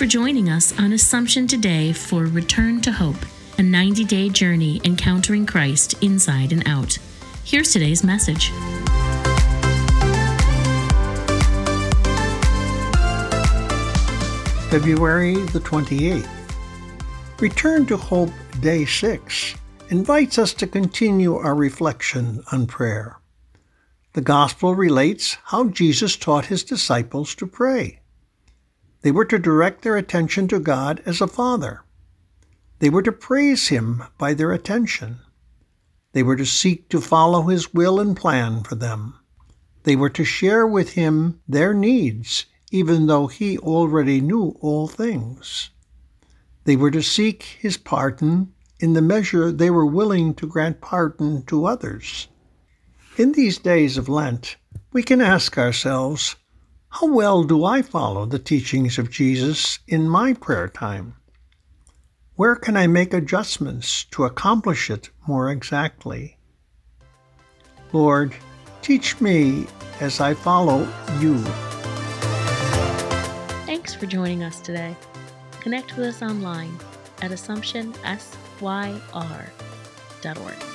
for joining us on Assumption today for Return to Hope, a 90 day journey encountering Christ inside and out. Here's today's message. February the 28th. Return to Hope Day 6 invites us to continue our reflection on prayer. The Gospel relates how Jesus taught his disciples to pray. They were to direct their attention to God as a Father. They were to praise Him by their attention. They were to seek to follow His will and plan for them. They were to share with Him their needs, even though He already knew all things. They were to seek His pardon in the measure they were willing to grant pardon to others. In these days of Lent, we can ask ourselves, how well do I follow the teachings of Jesus in my prayer time? Where can I make adjustments to accomplish it more exactly? Lord, teach me as I follow you. Thanks for joining us today. Connect with us online at AssumptionSYR.org.